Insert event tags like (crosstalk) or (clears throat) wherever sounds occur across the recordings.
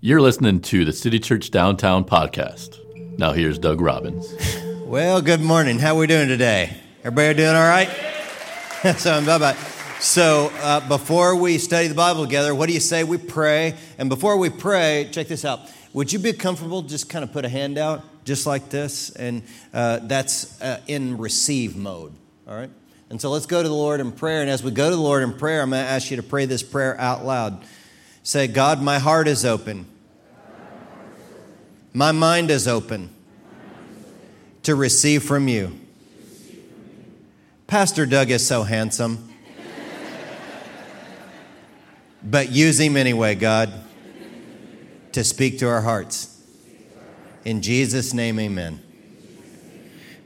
You're listening to the City Church Downtown podcast. Now here's Doug Robbins. (laughs) Well, good morning. How are we doing today? Everybody doing all right? (laughs) so about. So uh, before we study the Bible together, what do you say we pray? And before we pray, check this out. Would you be comfortable just kind of put a hand out just like this? And uh, that's uh, in receive mode. All right. And so let's go to the Lord in prayer. And as we go to the Lord in prayer, I'm going to ask you to pray this prayer out loud. Say, God, my heart is open. My mind is open to receive from you. Pastor Doug is so handsome. but use him anyway, God, to speak to our hearts. In Jesus' name, amen.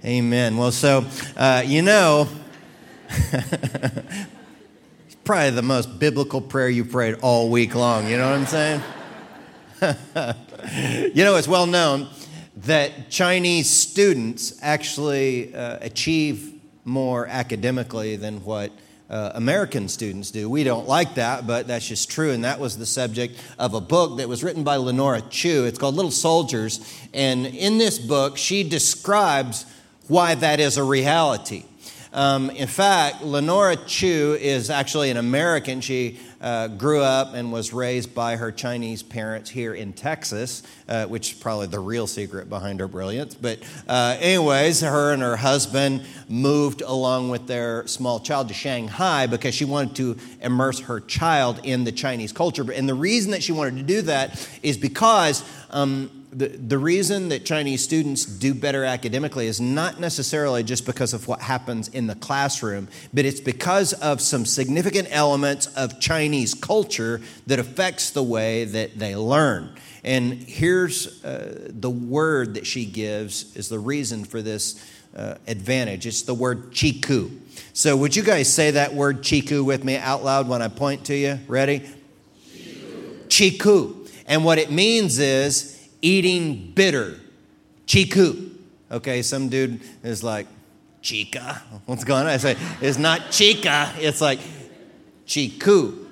Amen. Well, so, uh, you know, (laughs) probably the most biblical prayer you prayed all week long. You know what I'm saying? (laughs) you know, it's well known that Chinese students actually uh, achieve more academically than what uh, American students do. We don't like that, but that's just true. And that was the subject of a book that was written by Lenora Chu. It's called Little Soldiers. And in this book, she describes why that is a reality. Um, in fact, Lenora Chu is actually an American. She uh, grew up and was raised by her Chinese parents here in Texas, uh, which is probably the real secret behind her brilliance. But, uh, anyways, her and her husband moved along with their small child to Shanghai because she wanted to immerse her child in the Chinese culture. And the reason that she wanted to do that is because um, the, the reason that Chinese students do better academically is not necessarily just because of what happens in the classroom, but it's because of some significant elements of Chinese culture that affects the way that they learn. And here's uh, the word that she gives is the reason for this uh, advantage. It's the word chiku. So, would you guys say that word chiku with me out loud when I point to you? Ready? Chiku. chiku. And what it means is eating bitter. Chiku. Okay, some dude is like, chica. What's going on? I say, it's not chica, it's like chiku.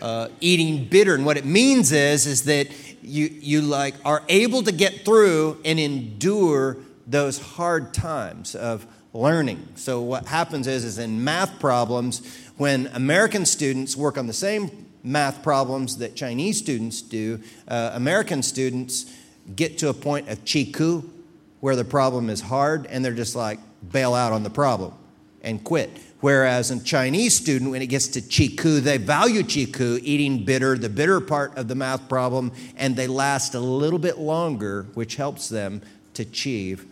Uh, eating bitter. And what it means is, is that you, you like are able to get through and endure those hard times of learning. So what happens is, is in math problems, when American students work on the same math problems that Chinese students do, uh, American students get to a point of chiku where the problem is hard and they're just like bail out on the problem and quit. Whereas a Chinese student, when it gets to chiku, they value chiku, eating bitter, the bitter part of the math problem, and they last a little bit longer, which helps them to achieve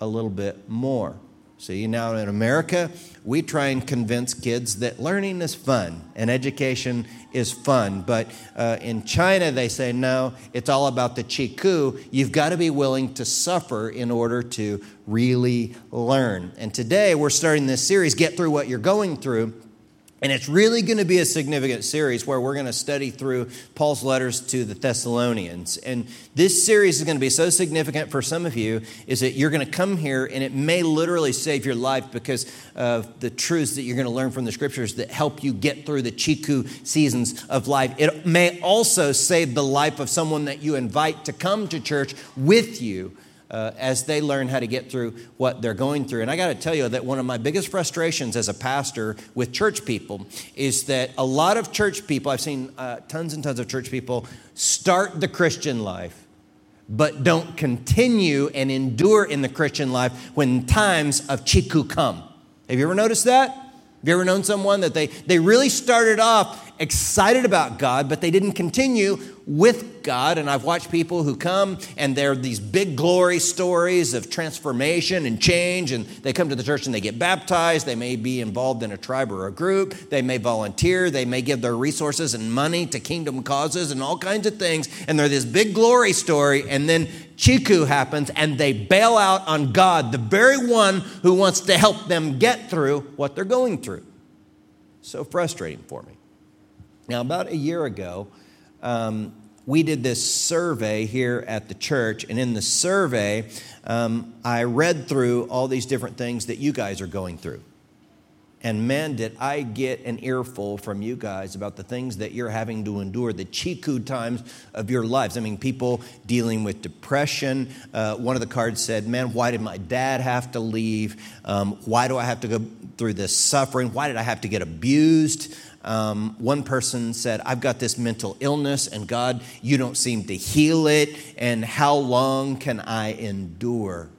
a little bit more. See, now in America, we try and convince kids that learning is fun and education is fun. But uh, in China, they say, no, it's all about the chiku. You've got to be willing to suffer in order to really learn. And today, we're starting this series, Get Through What You're Going Through. And it's really going to be a significant series where we're going to study through Paul's letters to the Thessalonians. And this series is going to be so significant for some of you is that you're going to come here and it may literally save your life because of the truths that you're going to learn from the scriptures that help you get through the chiku seasons of life. It may also save the life of someone that you invite to come to church with you uh, as they learn how to get through what they're going through. And I got to tell you that one of my biggest frustrations as a pastor with church people is that a lot of church people, I've seen uh, tons and tons of church people start the Christian life, but don't continue and endure in the Christian life when times of chiku come. Have you ever noticed that? Have you ever known someone that they, they really started off excited about God, but they didn't continue with God. And I've watched people who come and they're these big glory stories of transformation and change. And they come to the church and they get baptized. They may be involved in a tribe or a group. They may volunteer. They may give their resources and money to kingdom causes and all kinds of things. And they're this big glory story. And then Chiku happens and they bail out on God, the very one who wants to help them get through what they're going through. So frustrating for me. Now, about a year ago, um, we did this survey here at the church, and in the survey, um, I read through all these different things that you guys are going through. And man, did I get an earful from you guys about the things that you're having to endure, the chiku times of your lives. I mean, people dealing with depression. Uh, one of the cards said, Man, why did my dad have to leave? Um, why do I have to go through this suffering? Why did I have to get abused? Um, one person said, I've got this mental illness, and God, you don't seem to heal it, and how long can I endure?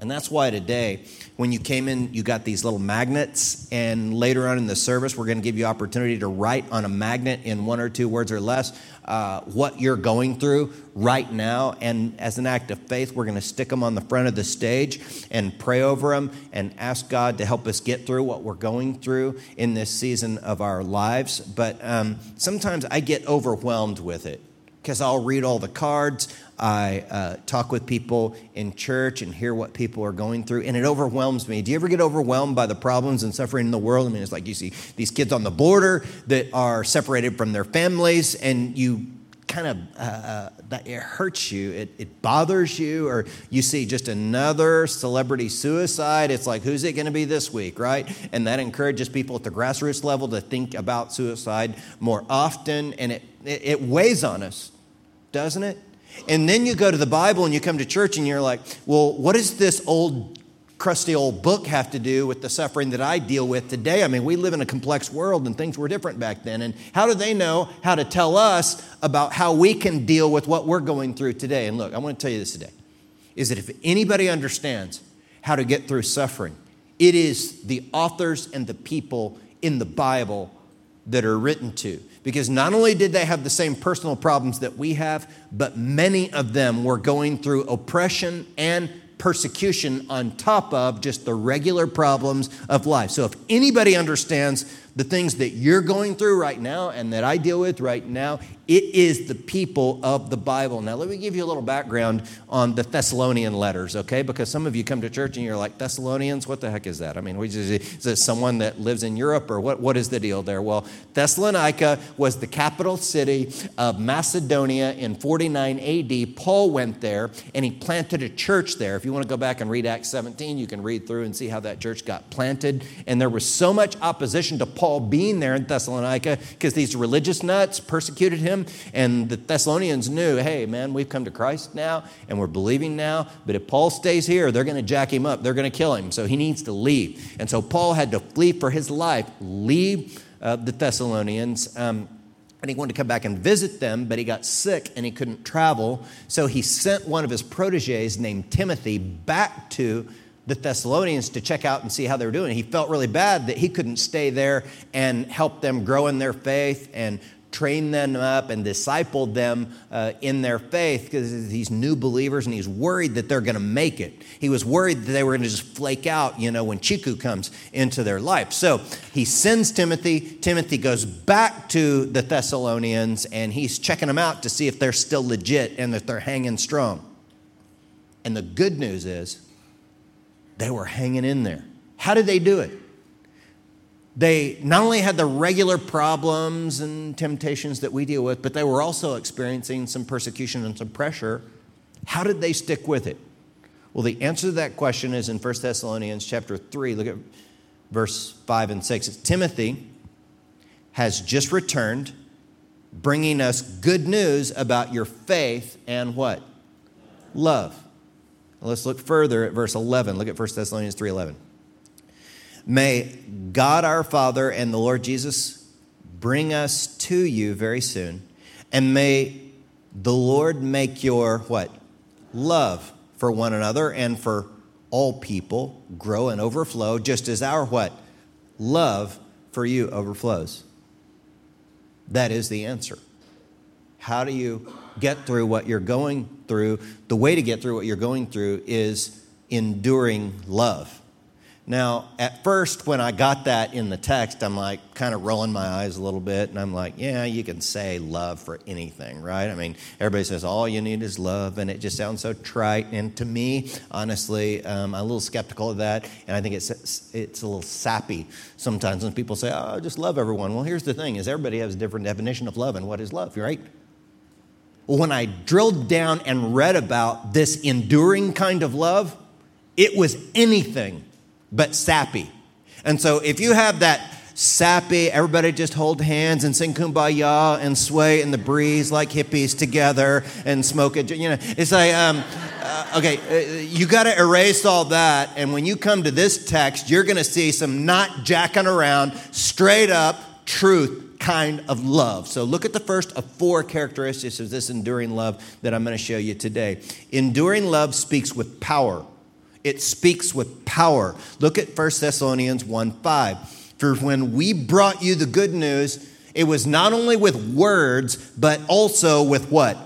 And that's why today, when you came in, you got these little magnets. And later on in the service, we're going to give you opportunity to write on a magnet in one or two words or less uh, what you're going through right now. And as an act of faith, we're going to stick them on the front of the stage and pray over them and ask God to help us get through what we're going through in this season of our lives. But um, sometimes I get overwhelmed with it because I'll read all the cards. I uh, talk with people in church and hear what people are going through, and it overwhelms me. Do you ever get overwhelmed by the problems and suffering in the world? I mean, it's like you see these kids on the border that are separated from their families, and you kind of uh, uh it hurts you, it, it bothers you, or you see just another celebrity suicide. It's like, who's it going to be this week, right? And that encourages people at the grassroots level to think about suicide more often, and it, it, it weighs on us, doesn't it? And then you go to the Bible and you come to church and you're like, well, what does this old, crusty old book have to do with the suffering that I deal with today? I mean, we live in a complex world and things were different back then. And how do they know how to tell us about how we can deal with what we're going through today? And look, I want to tell you this today is that if anybody understands how to get through suffering, it is the authors and the people in the Bible that are written to because not only did they have the same personal problems that we have, but many of them were going through oppression and persecution on top of just the regular problems of life. So if anybody understands the things that you're going through right now and that I deal with right now, it is the people of the Bible. Now, let me give you a little background on the Thessalonian letters, okay? Because some of you come to church and you're like, Thessalonians, what the heck is that? I mean, is this someone that lives in Europe or what, what is the deal there? Well, Thessalonica was the capital city of Macedonia in 49 AD. Paul went there and he planted a church there. If you want to go back and read Acts 17, you can read through and see how that church got planted. And there was so much opposition to Paul being there in Thessalonica because these religious nuts persecuted him him. And the Thessalonians knew, hey, man, we've come to Christ now and we're believing now. But if Paul stays here, they're going to jack him up. They're going to kill him. So he needs to leave. And so Paul had to flee for his life, leave uh, the Thessalonians. Um, and he wanted to come back and visit them, but he got sick and he couldn't travel. So he sent one of his proteges named Timothy back to the Thessalonians to check out and see how they were doing. He felt really bad that he couldn't stay there and help them grow in their faith and train them up and discipled them uh, in their faith because these new believers and he's worried that they're going to make it. He was worried that they were going to just flake out, you know, when Chiku comes into their life. So he sends Timothy. Timothy goes back to the Thessalonians and he's checking them out to see if they're still legit and that they're hanging strong. And the good news is they were hanging in there. How did they do it? They not only had the regular problems and temptations that we deal with, but they were also experiencing some persecution and some pressure. How did they stick with it? Well, the answer to that question is in 1 Thessalonians chapter 3. Look at verse 5 and 6. It's Timothy has just returned, bringing us good news about your faith and what? Love. Let's look further at verse 11. Look at 1 Thessalonians 3:11. May God our Father and the Lord Jesus bring us to you very soon. And may the Lord make your what? Love for one another and for all people grow and overflow, just as our what? Love for you overflows. That is the answer. How do you get through what you're going through? The way to get through what you're going through is enduring love. Now, at first, when I got that in the text, I'm like kind of rolling my eyes a little bit, and I'm like, yeah, you can say love for anything, right? I mean, everybody says all you need is love, and it just sounds so trite. And to me, honestly, um, I'm a little skeptical of that, and I think it's it's a little sappy sometimes when people say, oh, just love everyone. Well, here's the thing: is everybody has a different definition of love, and what is love, right? When I drilled down and read about this enduring kind of love, it was anything but sappy. And so if you have that sappy, everybody just hold hands and sing kumbaya and sway in the breeze like hippies together and smoke it, you know, it's like, um, uh, okay, uh, you got to erase all that. And when you come to this text, you're going to see some not jacking around, straight up truth kind of love. So look at the first of four characteristics of this enduring love that I'm going to show you today. Enduring love speaks with power. It speaks with power. Look at 1 Thessalonians 1 5. For when we brought you the good news, it was not only with words, but also with what?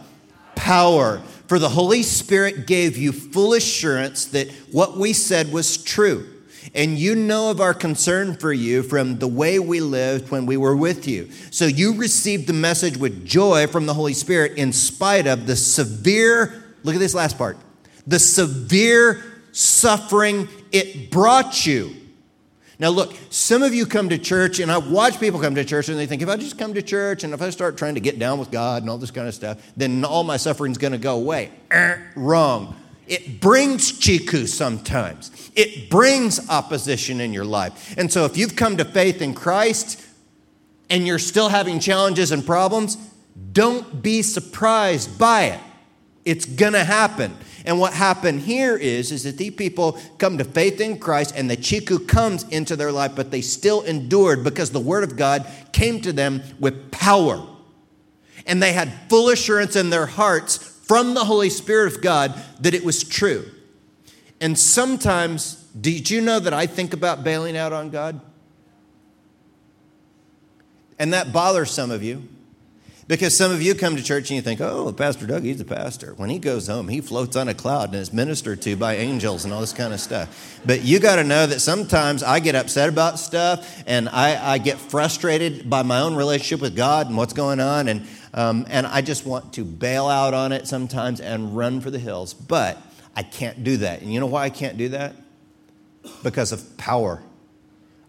Power. For the Holy Spirit gave you full assurance that what we said was true. And you know of our concern for you from the way we lived when we were with you. So you received the message with joy from the Holy Spirit in spite of the severe, look at this last part, the severe suffering it brought you. Now, look, some of you come to church, and I watch people come to church, and they think if I just come to church and if I start trying to get down with God and all this kind of stuff, then all my suffering's going to go away. (clears throat) Wrong. It brings chiku sometimes. It brings opposition in your life. And so if you've come to faith in Christ and you're still having challenges and problems, don't be surprised by it. It's going to happen. And what happened here is, is that these people come to faith in Christ and the chiku comes into their life, but they still endured because the word of God came to them with power. And they had full assurance in their hearts from the Holy Spirit of God that it was true. And sometimes, did you know that I think about bailing out on God? And that bothers some of you. Because some of you come to church and you think, oh, Pastor Doug, he's a pastor. When he goes home, he floats on a cloud and is ministered to by angels and all this kind of stuff. But you got to know that sometimes I get upset about stuff and I, I, get frustrated by my own relationship with God and what's going on. And um, and I just want to bail out on it sometimes and run for the hills. But I can't do that. And you know why I can't do that? Because of power.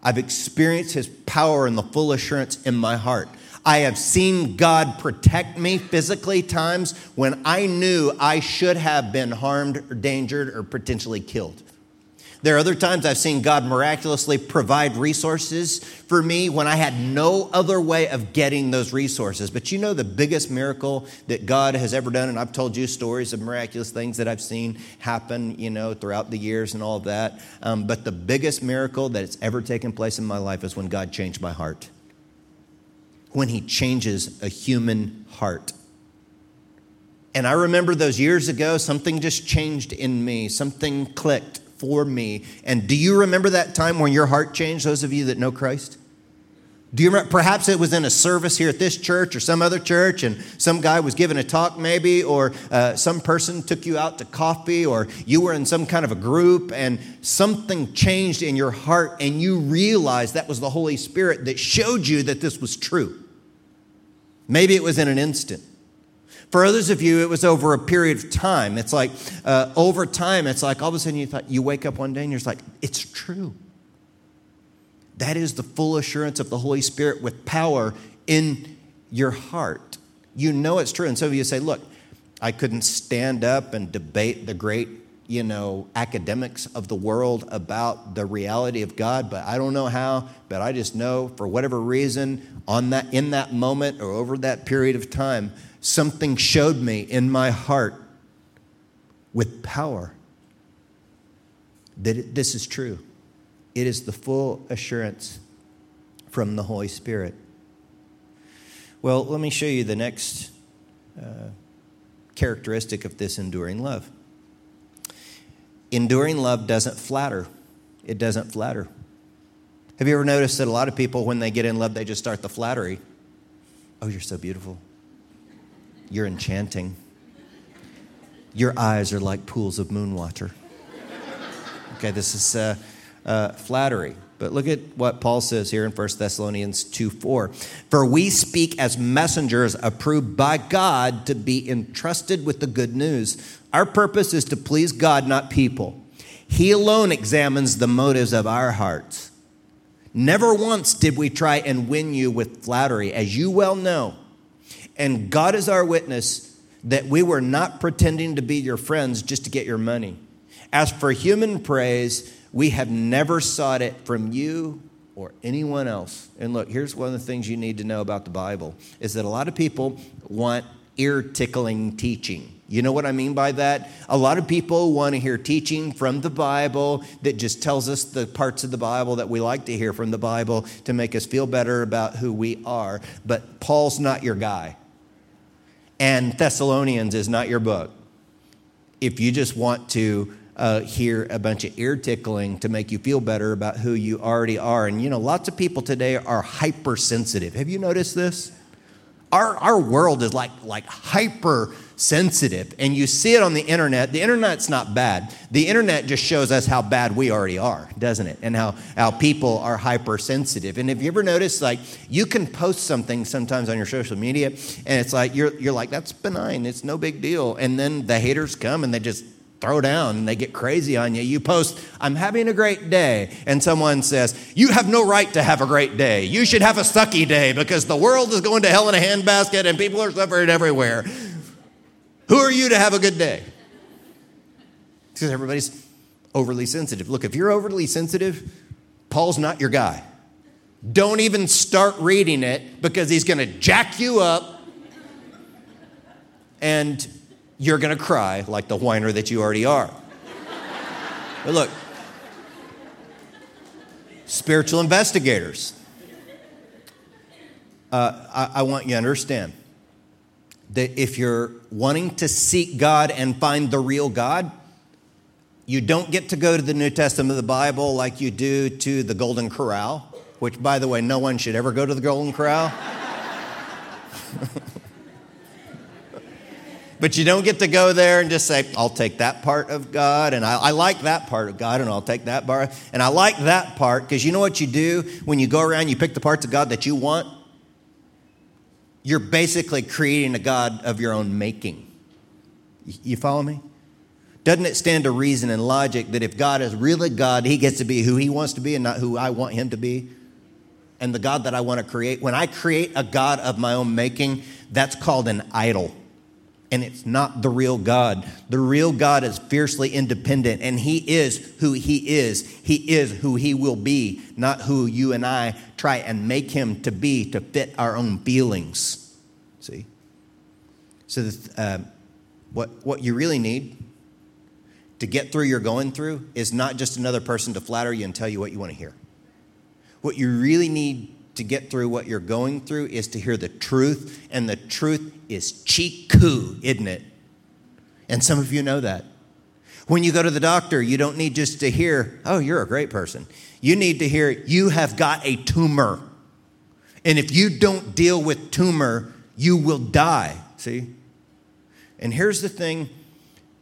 I've experienced his power and the full assurance in my heart. I have seen God protect me physically times when I knew I should have been harmed or endangered or potentially killed. There are other times I've seen God miraculously provide resources for me when I had no other way of getting those resources. But you know, the biggest miracle that God has ever done, and I've told you stories of miraculous things that I've seen happen, you know, throughout the years and all of that. Um, but the biggest miracle that has ever taken place in my life is when God changed my heart. When He changes a human heart. And I remember those years ago, something just changed in me, something clicked for me. And do you remember that time when your heart changed, those of you that know Christ? Do you remember? Perhaps it was in a service here at this church or some other church, and some guy was giving a talk, maybe, or uh, some person took you out to coffee, or you were in some kind of a group, and something changed in your heart, and you realized that was the Holy Spirit that showed you that this was true. Maybe it was in an instant. For others of you, it was over a period of time. It's like uh, over time, it's like all of a sudden you thought you wake up one day and you're just like, it's true. That is the full assurance of the Holy Spirit with power in your heart. You know it's true. And some of you say, look, I couldn't stand up and debate the great, you know, academics of the world about the reality of God, but I don't know how, but I just know for whatever reason on that in that moment or over that period of time, something showed me in my heart with power that this is true. It is the full assurance from the Holy Spirit. Well, let me show you the next uh, characteristic of this enduring love. Enduring love doesn't flatter. It doesn't flatter. Have you ever noticed that a lot of people, when they get in love, they just start the flattery? Oh, you're so beautiful. You're enchanting. Your eyes are like pools of moon water. Okay, this is uh, uh, flattery. But look at what Paul says here in 1 Thessalonians 2 4. For we speak as messengers approved by God to be entrusted with the good news. Our purpose is to please God, not people. He alone examines the motives of our hearts. Never once did we try and win you with flattery, as you well know. And God is our witness that we were not pretending to be your friends just to get your money. As for human praise, We have never sought it from you or anyone else. And look, here's one of the things you need to know about the Bible is that a lot of people want ear tickling teaching. You know what I mean by that? A lot of people want to hear teaching from the Bible that just tells us the parts of the Bible that we like to hear from the Bible to make us feel better about who we are. But Paul's not your guy. And Thessalonians is not your book. If you just want to uh, hear a bunch of ear tickling to make you feel better about who you already are. And you know, lots of people today are hypersensitive. Have you noticed this? Our, our world is like, like hyper sensitive. And you see it on the internet. The internet's not bad. The internet just shows us how bad we already are, doesn't it? And how, how people are hypersensitive. And have you ever noticed, like, you can post something sometimes on your social media, and it's like, you're, you're like, that's benign. It's no big deal. And then the haters come and they just throw down and they get crazy on you. You post, I'm having a great day. And someone says, You have no right to have a great day. You should have a sucky day because the world is going to hell in a handbasket and people are suffering everywhere. Who are you to have a good day? Because everybody's overly sensitive. Look, if you're overly sensitive, Paul's not your guy. Don't even start reading it because he's going to jack you up and you're going to cry like the whiner that you already are. but look, spiritual investigators, uh, I, I want you to understand that if you're wanting to seek God and find the real God, you don't get to go to the New Testament of the Bible like you do to the Golden Corral, which, by the way, no one should ever go to the Golden Corral. (laughs) but you don't get to go there and just say, I'll take that part of God, and I, I like that part of God, and I'll take that part, and I like that part, because you know what you do when you go around, you pick the parts of God that you want, you're basically creating a God of your own making. You follow me? Doesn't it stand to reason and logic that if God is really God, he gets to be who he wants to be and not who I want him to be? And the God that I want to create, when I create a God of my own making, that's called an idol. And it's not the real God. The real God is fiercely independent, and He is who He is. He is who He will be, not who you and I try and make Him to be to fit our own feelings. See? So, uh, what, what you really need to get through you're going through is not just another person to flatter you and tell you what you want to hear. What you really need to get through what you're going through is to hear the truth, and the truth is chiku, isn't it? And some of you know that. When you go to the doctor, you don't need just to hear, oh, you're a great person. You need to hear, you have got a tumor. And if you don't deal with tumor, you will die. See? And here's the thing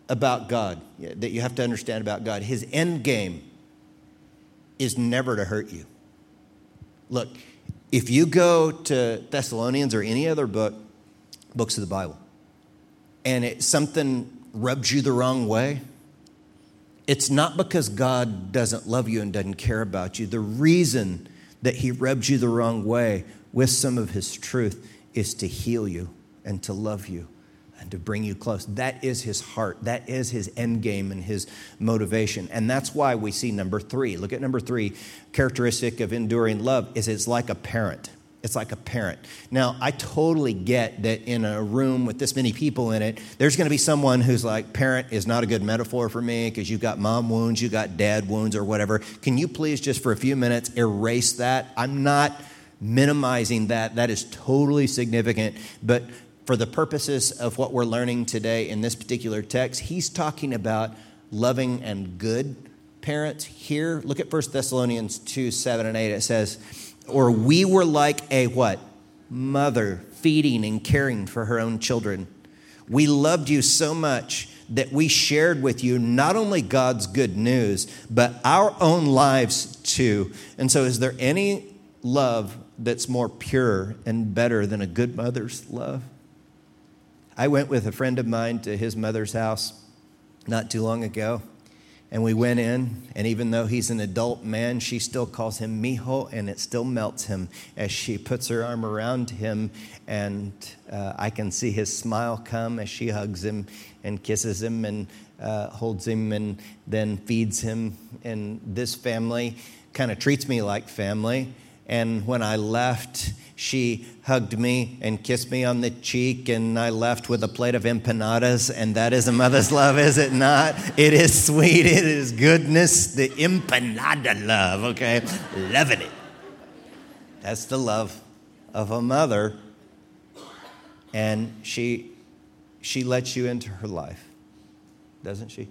about God that you have to understand about God His end game is never to hurt you. Look, if you go to Thessalonians or any other book, books of the Bible, and it, something rubs you the wrong way, it's not because God doesn't love you and doesn't care about you. The reason that He rubs you the wrong way with some of His truth is to heal you and to love you and to bring you close. That is his heart. That is his end game and his motivation. And that's why we see number three. Look at number three. Characteristic of enduring love is it's like a parent. It's like a parent. Now, I totally get that in a room with this many people in it, there's going to be someone who's like, parent is not a good metaphor for me because you've got mom wounds, you've got dad wounds, or whatever. Can you please just for a few minutes erase that? I'm not minimizing that. That is totally significant. But for the purposes of what we're learning today in this particular text, he's talking about loving and good parents. Here, look at 1 Thessalonians 2 7 and 8. It says, Or we were like a what? Mother feeding and caring for her own children. We loved you so much that we shared with you not only God's good news, but our own lives too. And so, is there any love that's more pure and better than a good mother's love? I went with a friend of mine to his mother's house not too long ago. And we went in, and even though he's an adult man, she still calls him Mijo, and it still melts him as she puts her arm around him. And uh, I can see his smile come as she hugs him and kisses him and uh, holds him and then feeds him. And this family kind of treats me like family. And when I left, she hugged me and kissed me on the cheek, and I left with a plate of empanadas. And that is a mother's love, is it not? It is sweet, it is goodness, the empanada love, okay? Loving it. That's the love of a mother. And she, she lets you into her life, doesn't she?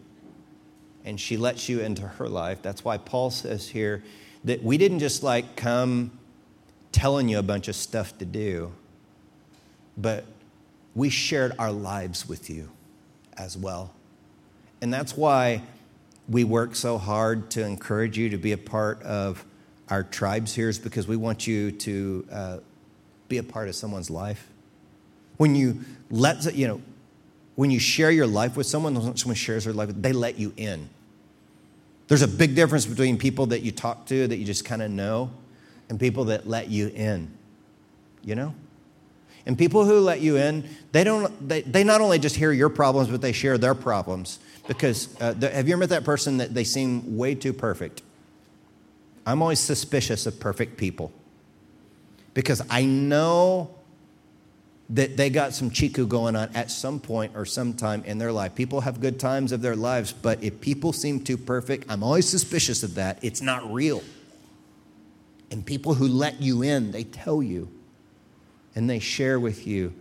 And she lets you into her life. That's why Paul says here that we didn't just like come telling you a bunch of stuff to do, but we shared our lives with you as well. And that's why we work so hard to encourage you to be a part of our tribes here, is because we want you to uh, be a part of someone's life. When you let, you know, when you share your life with someone, someone shares their life, they let you in. There's a big difference between people that you talk to that you just kind of know and people that let you in. You know? And people who let you in, they don't they, they not only just hear your problems, but they share their problems. Because uh, the, have you ever met that person that they seem way too perfect? I'm always suspicious of perfect people. Because I know that they got some chiku going on at some point or sometime in their life. People have good times of their lives, but if people seem too perfect, I'm always suspicious of that. It's not real. And people who let you in, they tell you and they share with you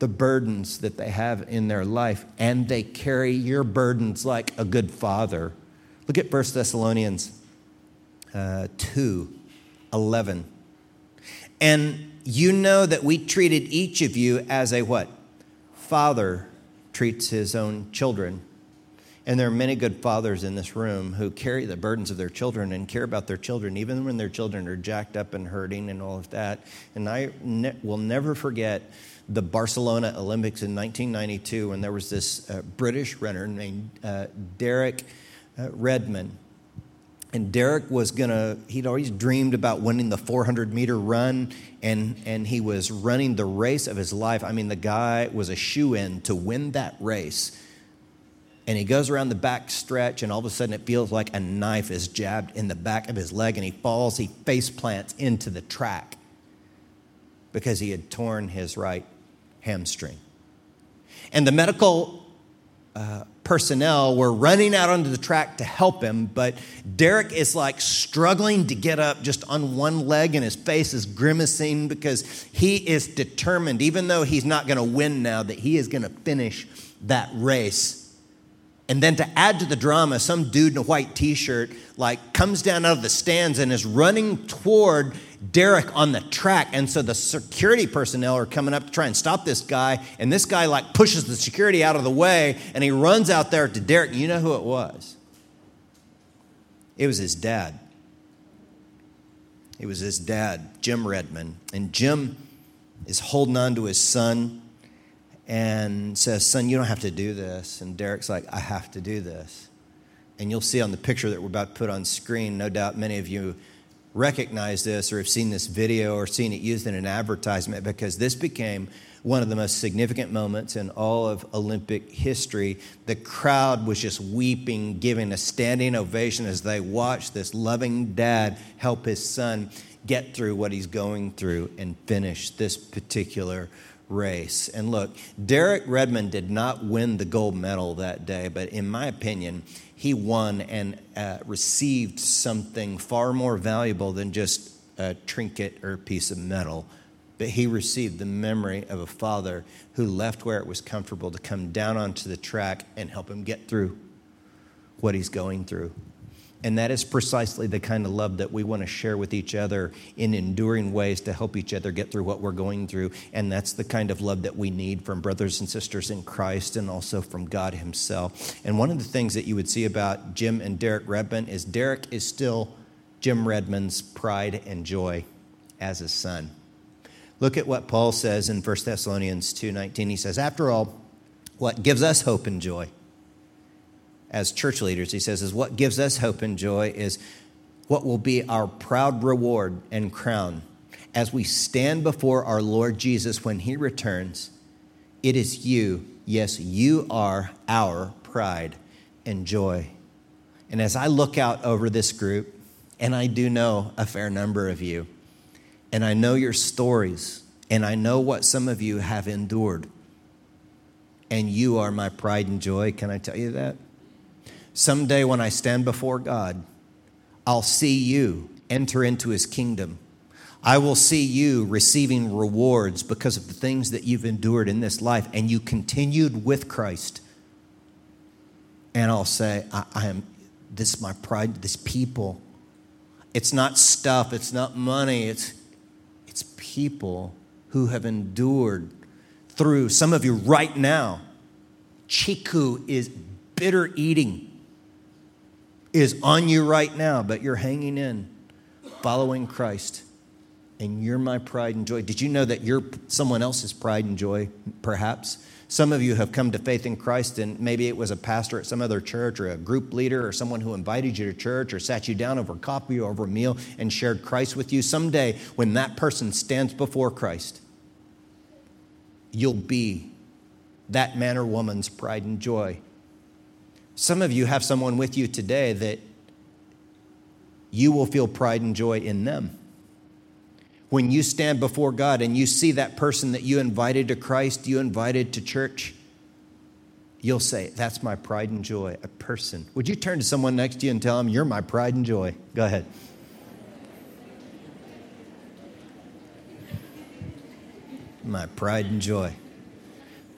the burdens that they have in their life, and they carry your burdens like a good father. Look at 1 Thessalonians uh, 2 11. And you know that we treated each of you as a what? Father treats his own children. And there are many good fathers in this room who carry the burdens of their children and care about their children, even when their children are jacked up and hurting and all of that. And I ne- will never forget the Barcelona Olympics in 1992 when there was this uh, British runner named uh, Derek uh, Redmond. And Derek was gonna, he'd always dreamed about winning the 400 meter run, and, and he was running the race of his life. I mean, the guy was a shoe in to win that race and he goes around the back stretch, and all of a sudden it feels like a knife is jabbed in the back of his leg, and he falls, he face plants into the track because he had torn his right hamstring. And the medical uh, personnel were running out onto the track to help him, but Derek is like struggling to get up just on one leg, and his face is grimacing because he is determined, even though he's not going to win now, that he is going to finish that race and then to add to the drama, some dude in a white t shirt like comes down out of the stands and is running toward Derek on the track. And so the security personnel are coming up to try and stop this guy. And this guy like pushes the security out of the way and he runs out there to Derek. You know who it was? It was his dad. It was his dad, Jim Redmond. And Jim is holding on to his son and says, Son, you don't have to do this. And Derek's like, I have to do this. And you'll see on the picture that we're about to put on screen, no doubt many of you recognize this or have seen this video or seen it used in an advertisement because this became one of the most significant moments in all of Olympic history. The crowd was just weeping, giving a standing ovation as they watched this loving dad help his son get through what he's going through and finish this particular race. And look, Derek Redmond did not win the gold medal that day, but in my opinion, he won and uh, received something far more valuable than just a trinket or a piece of metal. But he received the memory of a father who left where it was comfortable to come down onto the track and help him get through what he's going through. And that is precisely the kind of love that we want to share with each other in enduring ways to help each other get through what we're going through. And that's the kind of love that we need from brothers and sisters in Christ and also from God Himself. And one of the things that you would see about Jim and Derek Redmond is Derek is still Jim Redmond's pride and joy as a son. Look at what Paul says in 1 Thessalonians 2:19. He says, "After all, what gives us hope and joy as church leaders, he says, is what gives us hope and joy is what will be our proud reward and crown as we stand before our Lord Jesus when he returns. It is you, yes, you are our pride and joy. And as I look out over this group, and I do know a fair number of you, and I know your stories, and I know what some of you have endured, and you are my pride and joy. Can I tell you that? Someday when I stand before God, I'll see you enter into his kingdom. I will see you receiving rewards because of the things that you've endured in this life and you continued with Christ. And I'll say, I, I am, this is my pride, this people. It's not stuff, it's not money, it's, it's people who have endured through, some of you right now, chiku is bitter eating is on you right now, but you're hanging in, following Christ, and you're my pride and joy. Did you know that you're someone else's pride and joy, perhaps? Some of you have come to faith in Christ, and maybe it was a pastor at some other church, or a group leader, or someone who invited you to church, or sat you down over coffee or over a meal and shared Christ with you. Someday, when that person stands before Christ, you'll be that man or woman's pride and joy. Some of you have someone with you today that you will feel pride and joy in them. When you stand before God and you see that person that you invited to Christ, you invited to church, you'll say, That's my pride and joy, a person. Would you turn to someone next to you and tell them, You're my pride and joy? Go ahead. My pride and joy.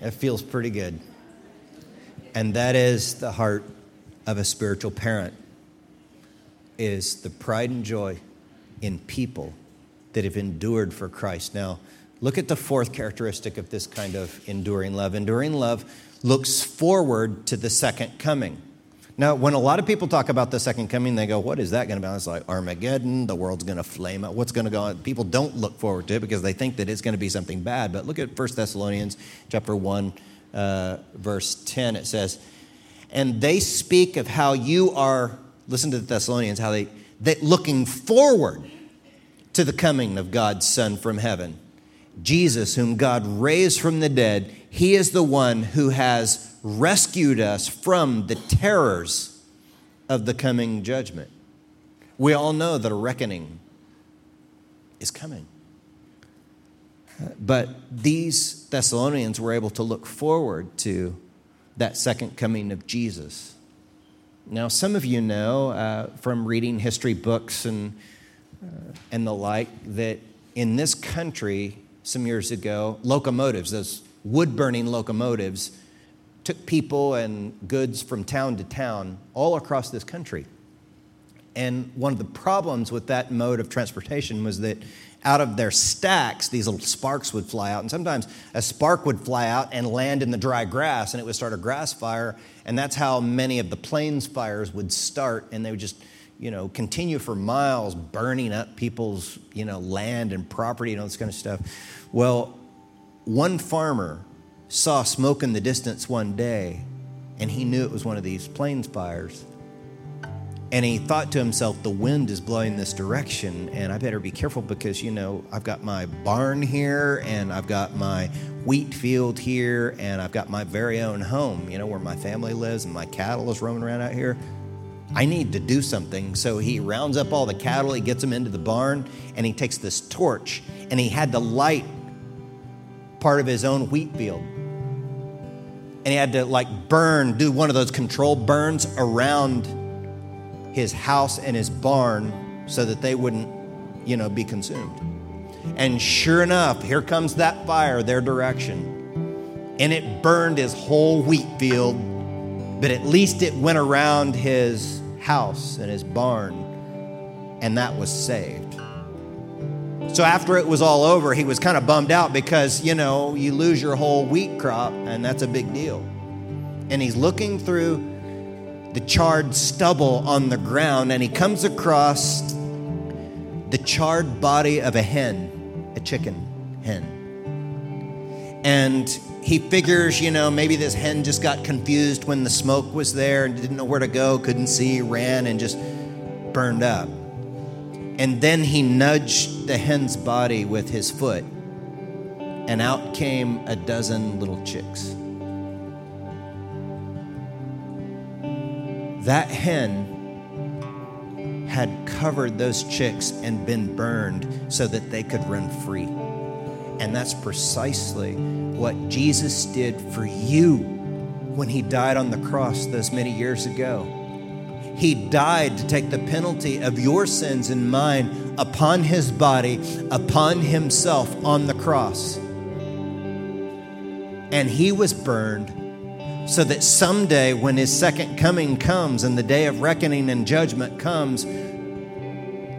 That feels pretty good. And that is the heart of a spiritual parent is the pride and joy in people that have endured for Christ. Now, look at the fourth characteristic of this kind of enduring love. Enduring love looks forward to the second coming. Now, when a lot of people talk about the second coming, they go, What is that going to be? It's like Armageddon, the world's going to flame out. What's going to go on? People don't look forward to it because they think that it's going to be something bad. But look at 1 Thessalonians chapter 1, uh, verse 10, it says, And they speak of how you are, listen to the Thessalonians, how they, that looking forward to the coming of God's Son from heaven. Jesus, whom God raised from the dead, he is the one who has rescued us from the terrors of the coming judgment. We all know that a reckoning is coming. But these Thessalonians were able to look forward to that second coming of Jesus. Now, some of you know uh, from reading history books and, uh, and the like that in this country, some years ago, locomotives, those wood burning locomotives, took people and goods from town to town all across this country. And one of the problems with that mode of transportation was that out of their stacks, these little sparks would fly out. And sometimes a spark would fly out and land in the dry grass, and it would start a grass fire. And that's how many of the plains fires would start, and they would just, you know, continue for miles, burning up people's, you know, land and property and all this kind of stuff. Well, one farmer saw smoke in the distance one day, and he knew it was one of these plains fires. And he thought to himself, the wind is blowing this direction, and I better be careful because, you know, I've got my barn here, and I've got my wheat field here, and I've got my very own home, you know, where my family lives, and my cattle is roaming around out here. I need to do something. So he rounds up all the cattle, he gets them into the barn, and he takes this torch, and he had to light part of his own wheat field. And he had to like burn, do one of those controlled burns around his house and his barn so that they wouldn't, you know, be consumed. And sure enough, here comes that fire their direction. And it burned his whole wheat field, but at least it went around his house and his barn, and that was saved. So after it was all over, he was kind of bummed out because, you know, you lose your whole wheat crop, and that's a big deal. And he's looking through the charred stubble on the ground, and he comes across the charred body of a hen, a chicken hen. And he figures, you know, maybe this hen just got confused when the smoke was there and didn't know where to go, couldn't see, ran, and just burned up. And then he nudged the hen's body with his foot, and out came a dozen little chicks. That hen had covered those chicks and been burned so that they could run free. And that's precisely what Jesus did for you when he died on the cross those many years ago. He died to take the penalty of your sins and mine upon his body, upon himself on the cross. And he was burned so that someday, when his second coming comes and the day of reckoning and judgment comes,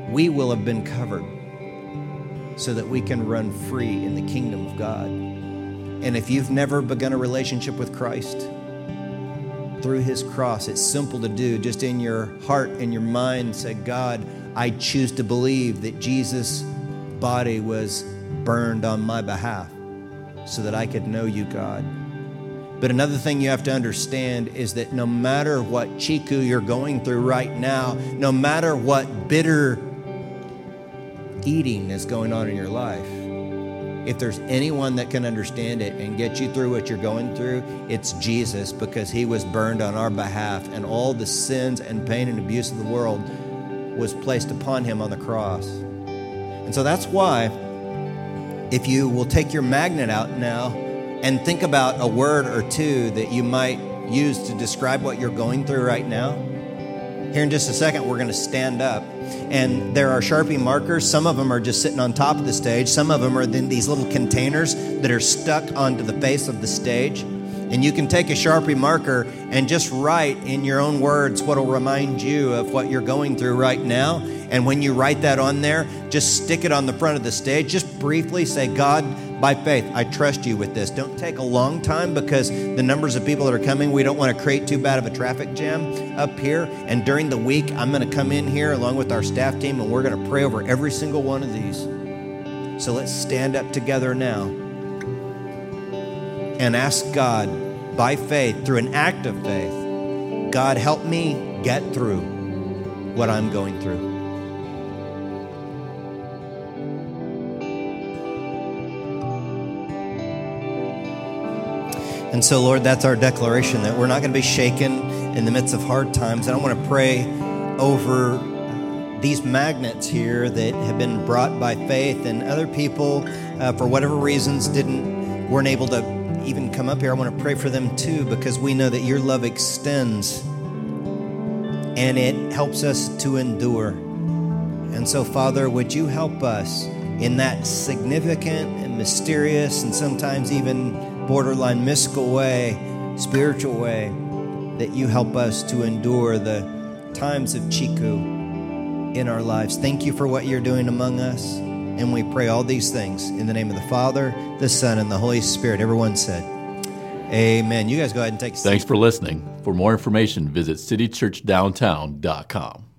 we will have been covered so that we can run free in the kingdom of God. And if you've never begun a relationship with Christ through his cross, it's simple to do. Just in your heart and your mind, say, God, I choose to believe that Jesus' body was burned on my behalf so that I could know you, God. But another thing you have to understand is that no matter what chiku you're going through right now, no matter what bitter eating is going on in your life, if there's anyone that can understand it and get you through what you're going through, it's Jesus because he was burned on our behalf and all the sins and pain and abuse of the world was placed upon him on the cross. And so that's why if you will take your magnet out now and think about a word or two that you might use to describe what you're going through right now. Here in just a second, we're going to stand up. And there are Sharpie markers. Some of them are just sitting on top of the stage. Some of them are in these little containers that are stuck onto the face of the stage. And you can take a Sharpie marker and just write in your own words what will remind you of what you're going through right now. And when you write that on there, just stick it on the front of the stage. Just briefly say, God, by faith, I trust you with this. Don't take a long time because the numbers of people that are coming, we don't want to create too bad of a traffic jam up here. And during the week, I'm going to come in here along with our staff team and we're going to pray over every single one of these. So let's stand up together now and ask God by faith, through an act of faith, God, help me get through what I'm going through. And so, Lord, that's our declaration that we're not going to be shaken in the midst of hard times. And I want to pray over these magnets here that have been brought by faith, and other people, uh, for whatever reasons, didn't weren't able to even come up here. I want to pray for them too, because we know that your love extends and it helps us to endure. And so, Father, would you help us in that significant and mysterious and sometimes even borderline mystical way, spiritual way, that you help us to endure the times of chiku in our lives. Thank you for what you're doing among us. And we pray all these things in the name of the Father, the Son, and the Holy Spirit. Everyone said, Amen. You guys go ahead and take a seat. Thanks for listening. For more information, visit citychurchdowntown.com.